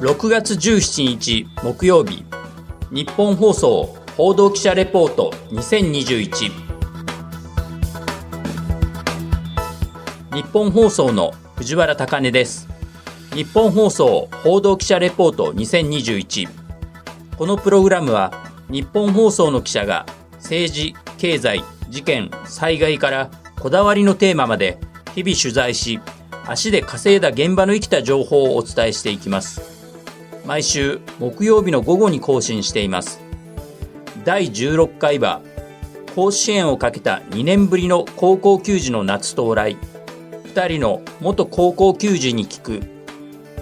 6月17日木曜日。日本放送報道記者レポート2021日本放送の藤原貴根です。日本放送報道記者レポート2021このプログラムは日本放送の記者が政治経済事件災害からこだわりのテーマまで日々取材し足で稼いだ現場の生きた情報をお伝えしていきます。毎週木曜日の午後に更新しています。第16回は甲子園をかけた2年ぶりの高校球児の夏到来。2人の元高校球児に聞く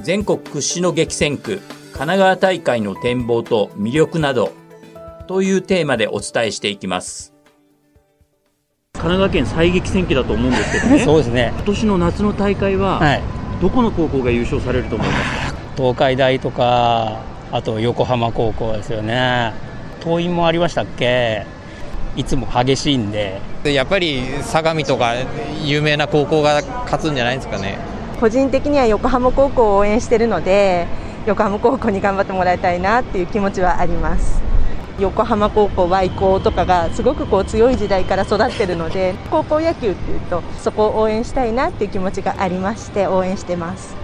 全国屈指の激戦区神奈川大会の展望と魅力などというテーマでお伝えしていきます。神奈川県最激戦区だと思うんですけどね。そうですね。今年の夏の大会は、はい。どこの高校が優勝されると思いますか？東海大とかあと横浜高校ですよね。桐蔭もありましたっけ？いつも激しいんで。でやっぱり相模とか有名な高校が勝つんじゃないですかね。個人的には横浜高校を応援してるので横浜高校に頑張ってもらいたいなっていう気持ちはあります。横浜高校は移行とかがすごくこう強い時代から育ってるので高校野球っていうとそこを応援したいなっていう気持ちがありまして応援してます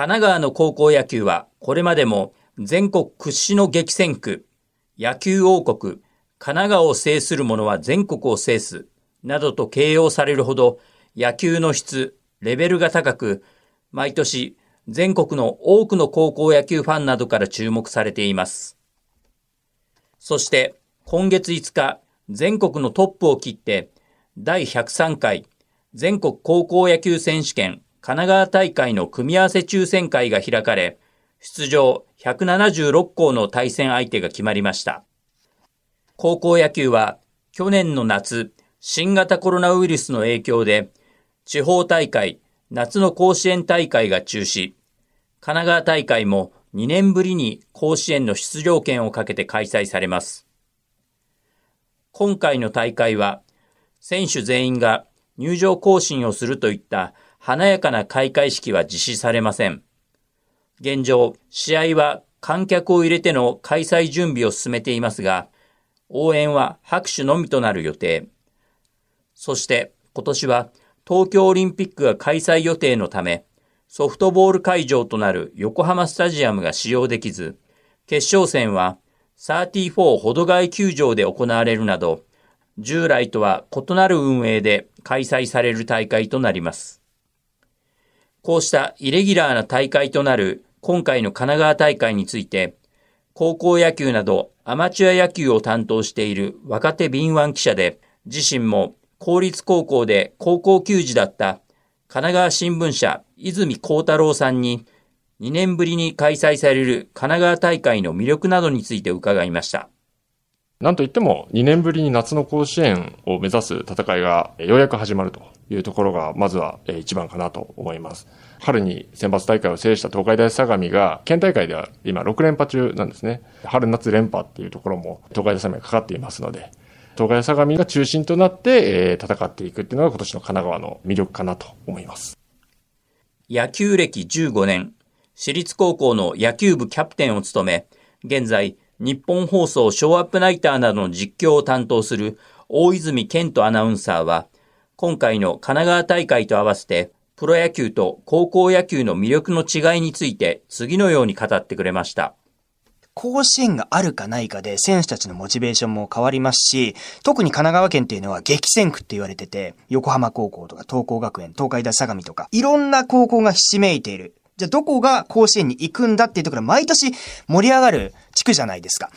神奈川の高校野球はこれまでも全国屈指の激戦区、野球王国、神奈川を制する者は全国を制す、などと形容されるほど野球の質、レベルが高く、毎年全国の多くの高校野球ファンなどから注目されています。そして今月5日、全国のトップを切って第103回全国高校野球選手権神奈川大会の組み合わせ抽選会が開かれ、出場176校の対戦相手が決まりました。高校野球は去年の夏、新型コロナウイルスの影響で、地方大会、夏の甲子園大会が中止、神奈川大会も2年ぶりに甲子園の出場権をかけて開催されます。今回の大会は、選手全員が入場行進をするといった華やかな開会式は実施されません。現状、試合は観客を入れての開催準備を進めていますが、応援は拍手のみとなる予定。そして今年は東京オリンピックが開催予定のため、ソフトボール会場となる横浜スタジアムが使用できず、決勝戦は34保土外球場で行われるなど、従来とは異なる運営で開催される大会となります。こうしたイレギュラーな大会となる今回の神奈川大会について、高校野球などアマチュア野球を担当している若手敏腕記者で、自身も公立高校で高校球児だった神奈川新聞社泉孝太郎さんに2年ぶりに開催される神奈川大会の魅力などについて伺いました。なんといっても2年ぶりに夏の甲子園を目指す戦いがようやく始まるというところがまずは一番かなと思います。春に選抜大会を制した東海大相模が県大会では今6連覇中なんですね。春夏連覇っていうところも東海大相模がかかっていますので、東海大相模が中心となって戦っていくっていうのが今年の神奈川の魅力かなと思います。野球歴15年、私立高校の野球部キャプテンを務め、現在日本放送ショーアップナイターなどの実況を担当する大泉健人アナウンサーは、今回の神奈川大会と合わせて、プロ野球と高校野球の魅力の違いについて次のように語ってくれました。甲子園があるかないかで選手たちのモチベーションも変わりますし、特に神奈川県っていうのは激戦区って言われてて、横浜高校とか東光学園、東海大相模とか、いろんな高校がひしめいている。じゃあどこが甲子園に行くんだっていうところ毎年盛り上がる地区じゃないですか。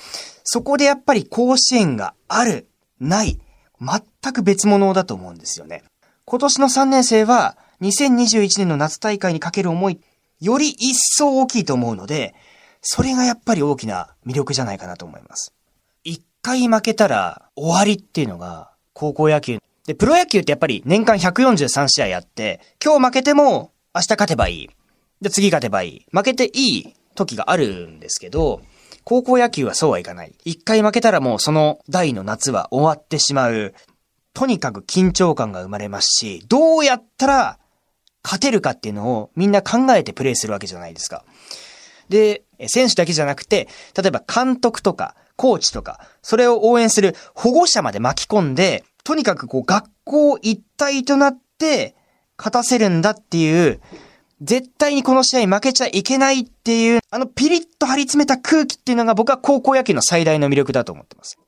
そこでやっぱり甲子園がある、ない、全く別物だと思うんですよね。今年の3年生は2021年の夏大会にかける思い、より一層大きいと思うので、それがやっぱり大きな魅力じゃないかなと思います。一回負けたら終わりっていうのが高校野球。で、プロ野球ってやっぱり年間143試合やって、今日負けても明日勝てばいい。で、次勝てばいい。負けていい時があるんですけど、高校野球はそうはいかない。一回負けたらもうその代の夏は終わってしまう。とにかく緊張感が生まれますし、どうやったら勝てるかっていうのをみんな考えてプレイするわけじゃないですか。で、選手だけじゃなくて、例えば監督とか、コーチとか、それを応援する保護者まで巻き込んで、とにかくこう学校一体となって勝たせるんだっていう、絶対にこの試合負けちゃいけないっていう、あのピリッと張り詰めた空気っていうのが僕は高校野球の最大の魅力だと思ってます。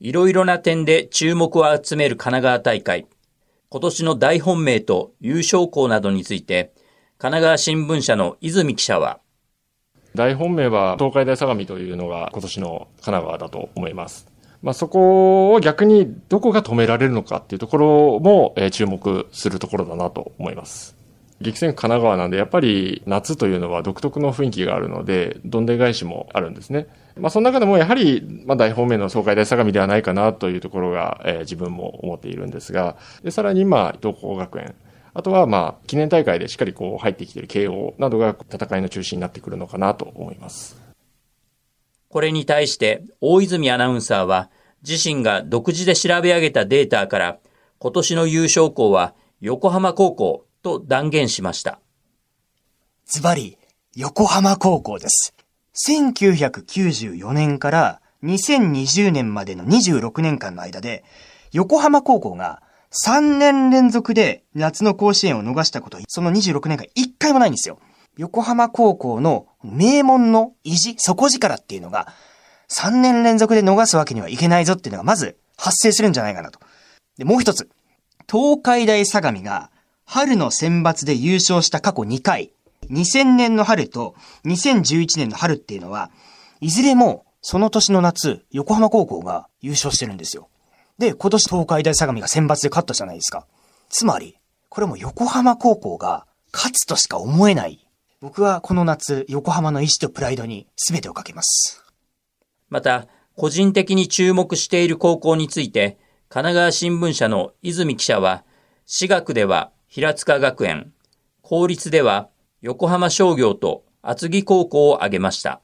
いろいろな点で注目を集める神奈川大会。今年の大本命と優勝校などについて、神奈川新聞社の泉記者は、大本命は東海大相模というのが今年の神奈川だと思います。まあ、そこを逆にどこが止められるのかっていうところも、え注目するところだなと思います。激戦区神奈川なんで、やっぱり夏というのは独特の雰囲気があるので、どんでん返しもあるんですね。まあ、その中でもやはり、まあ、大方面の東海大相模ではないかなというところが、えー、自分も思っているんですが、で、さらにまあ、東光学園、あとはまあ、記念大会でしっかりこう入ってきている慶応などが戦いの中心になってくるのかなと思います。これに対して、大泉アナウンサーは、自身が独自で調べ上げたデータから、今年の優勝校は横浜高校と断言しました。ズバリ、横浜高校です。1994年から2020年までの26年間の間で、横浜高校が3年連続で夏の甲子園を逃したこと、その26年間1回もないんですよ。横浜高校の名門の意地、底力っていうのが、3年連続で逃すわけにはいけないぞっていうのがまず発生するんじゃないかなと。で、もう一つ。東海大相模が春の選抜で優勝した過去2回、2000年の春と2011年の春っていうのは、いずれもその年の夏、横浜高校が優勝してるんですよ。で、今年東海大相模が選抜で勝ったじゃないですか。つまり、これも横浜高校が勝つとしか思えない。僕はこの夏、横浜の意志とプライドに全てをかけます。また、個人的に注目している高校について、神奈川新聞社の泉記者は、私学では平塚学園、公立では横浜商業と厚木高校を挙げました。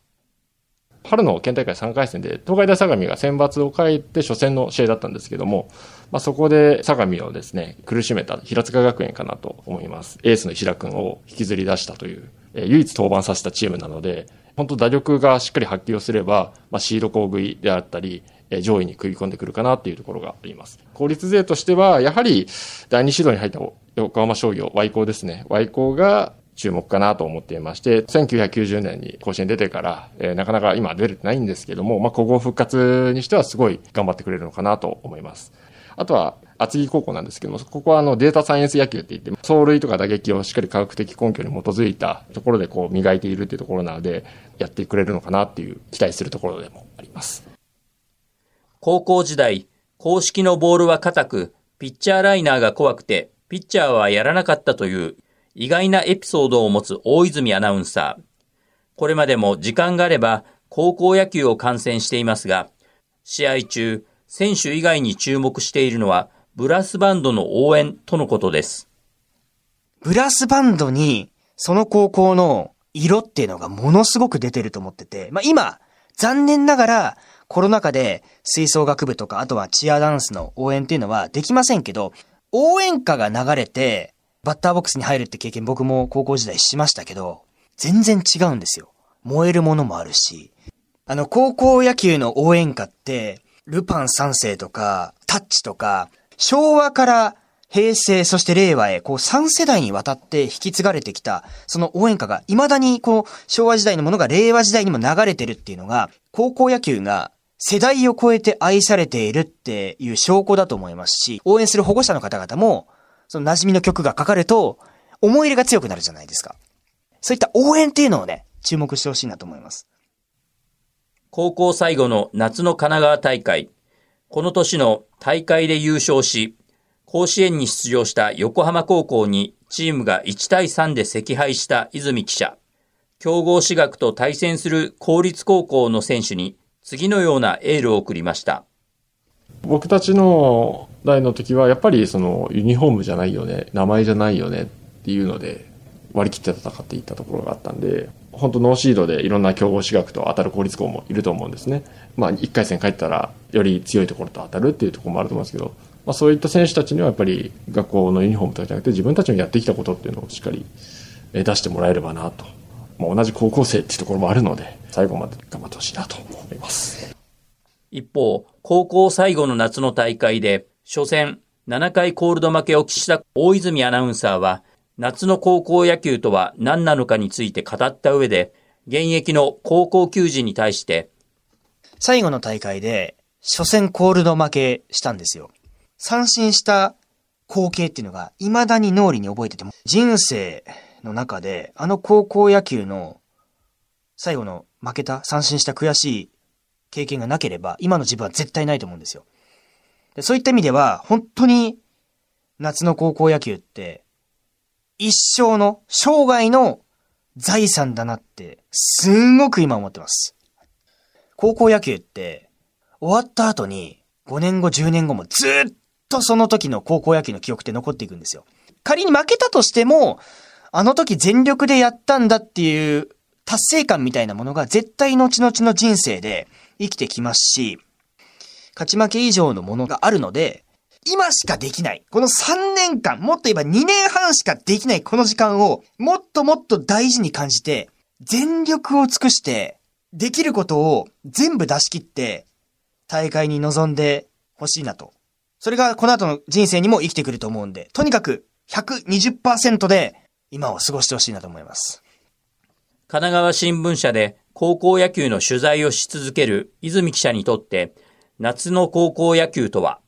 春の県大会3回戦で東海大相模が選抜を変えて初戦の試合だったんですけども、まあ、そこで相模をですね、苦しめた平塚学園かなと思います。エースの石田君を引きずり出したという、えー、唯一登板させたチームなので、本当打力がしっかり発揮をすれば、まあ、シード攻食いであったり、上位に食い込んでくるかなっていうところがあります。公立勢としては、やはり第2シードに入った横浜商業、Y 校ですね。Y 校が注目かなと思っていまして、1990年に甲子園出てから、えー、なかなか今出れてないんですけども、まあ、古豪復活にしてはすごい頑張ってくれるのかなと思います。あとは、厚木高校なんですけども、ここはあのデータサイエンス野球って言って、走塁とか打撃をしっかり科学的根拠に基づいたところでこう磨いているっていうところなので、やってくれるのかなっていう期待するところでもあります。高校時代、公式のボールは硬く、ピッチャーライナーが怖くて、ピッチャーはやらなかったという意外なエピソードを持つ大泉アナウンサー。これまでも時間があれば高校野球を観戦していますが、試合中、選手以外に注目しているのはブラスバンドの応援とのことです。ブラスバンドにその高校の色っていうのがものすごく出てると思ってて、まあ今、残念ながらコロナ禍で吹奏楽部とかあとはチアダンスの応援っていうのはできませんけど、応援歌が流れて、バッターボックスに入るって経験僕も高校時代しましたけど、全然違うんですよ。燃えるものもあるし。あの、高校野球の応援歌って、ルパン三世とか、タッチとか、昭和から平成、そして令和へ、こう3世代にわたって引き継がれてきた、その応援歌が、未だにこう、昭和時代のものが令和時代にも流れてるっていうのが、高校野球が世代を超えて愛されているっていう証拠だと思いますし、応援する保護者の方々も、その馴染みの曲がかかると、思い入れが強くなるじゃないですか。そういった応援っていうのをね、注目してほしいなと思います。高校最後の夏の神奈川大会。この年の大会で優勝し、甲子園に出場した横浜高校にチームが1対3で惜敗した泉記者。強豪私学と対戦する公立高校の選手に次のようなエールを送りました。僕たちの代の時はやっぱりそのユニフォームじゃないよね名前じゃないよねっていうので割り切って戦っていったところがあったんで本当ノーシードでいろんな強豪私学と当たる公立校もいると思うんですねまあ1回戦帰ったらより強いところと当たるっていうところもあると思うんですけどまあ、そういった選手たちにはやっぱり学校のユニフォームとかじゃなくて自分たちのやってきたことっていうのをしっかり出してもらえればなと。まあ、同じ高校生っていうところもあるので、最後まで頑張ってほしいなと思います。一方、高校最後の夏の大会で、初戦7回コールド負けを喫した大泉アナウンサーは、夏の高校野球とは何なのかについて語った上で、現役の高校球児に対して、最後の大会で、初戦コールド負けしたんですよ。三振した光景っていうのが未だに脳裏に覚えてても、人生の中で、あの高校野球の最後の負けた、三振した悔しい経験がなければ、今の自分は絶対ないと思うんですよ。でそういった意味では、本当に夏の高校野球って、一生の、生涯の財産だなって、すんごく今思ってます。高校野球って、終わった後に、5年後、10年後もずっとその時の高校野球の記憶って残っていくんですよ。仮に負けたとしても、あの時全力でやったんだっていう達成感みたいなものが絶対後々の人生で生きてきますし、勝ち負け以上のものがあるので、今しかできない。この3年間、もっと言えば2年半しかできないこの時間を、もっともっと大事に感じて、全力を尽くして、できることを全部出し切って、大会に臨んでほしいなと。それがこの後の人生にも生きてくると思うんで、とにかく120%で今を過ごしてほしいなと思います。神奈川新聞社で高校野球の取材をし続ける泉記者にとって、夏の高校野球とは？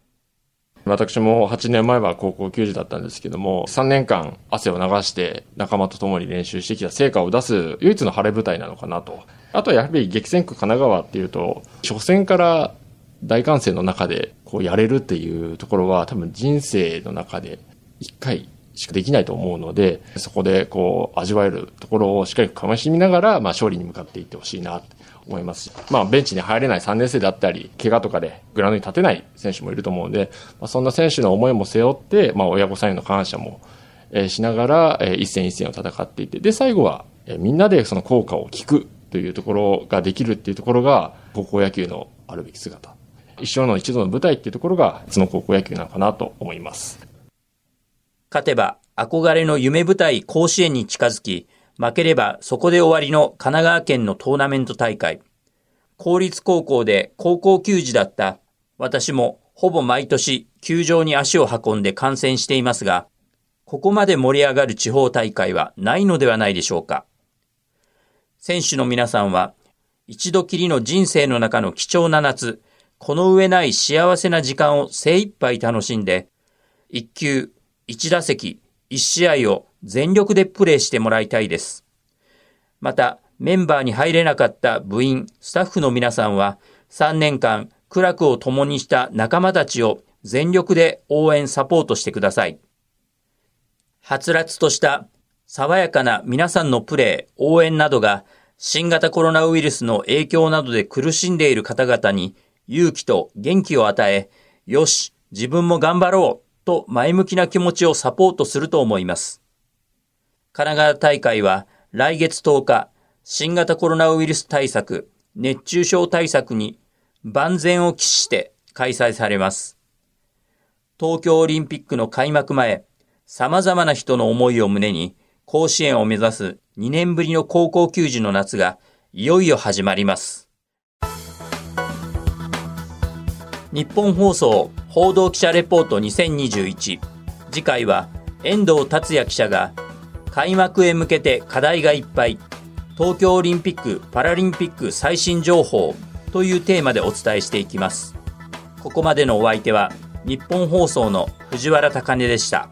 私も8年前は高校球児だったんですけども、3年間汗を流して仲間と共に練習してきた成果を出す唯一の晴れ舞台なのかなと。あとはやはり激戦区神奈川っていうと、初戦から大歓声の中でこうやれるっていうところは多分人生の中で1回しかできないと思うので、そこでこう味わえるところをしっかりかましみながら、まあ勝利に向かっていってほしいな思いますし、まあ、ベンチに入れない3年生だったり、怪我とかでグラウンドに立てない選手もいると思うので、まあ、そんな選手の思いも背負って、まあ、親御さんへの感謝も、え、しながら、え、一戦一戦を戦っていて、で、最後は、え、みんなでその効果を聞くというところができるっていうところが、高校野球のあるべき姿。一生の一度の舞台っていうところが、その高校野球なのかなと思います。勝てば憧れの夢舞台甲子園に近づき、負ければそこで終わりの神奈川県のトーナメント大会。公立高校で高校球児だった私もほぼ毎年球場に足を運んで観戦していますが、ここまで盛り上がる地方大会はないのではないでしょうか。選手の皆さんは、一度きりの人生の中の貴重な夏、この上ない幸せな時間を精一杯楽しんで、一級1打席1試合を全力でプレーしてもらいたいです。また、メンバーに入れなかった部員、スタッフの皆さんは、3年間、苦楽を共にした仲間たちを全力で応援サポートしてください。はつらつとした爽やかな皆さんのプレー、応援などが新型コロナウイルスの影響などで苦しんでいる方々に勇気と元気を与え、よし、自分も頑張ろうと前向きな気持ちをサポートすると思います。神奈川大会は来月10日、新型コロナウイルス対策、熱中症対策に万全を期して開催されます。東京オリンピックの開幕前、様々な人の思いを胸に、甲子園を目指す2年ぶりの高校球児の夏がいよいよ始まります。日本放送報道記者レポート2021次回は遠藤達也記者が開幕へ向けて課題がいっぱい東京オリンピック・パラリンピック最新情報というテーマでお伝えしていきます。ここまでのお相手は日本放送の藤原貴根でした。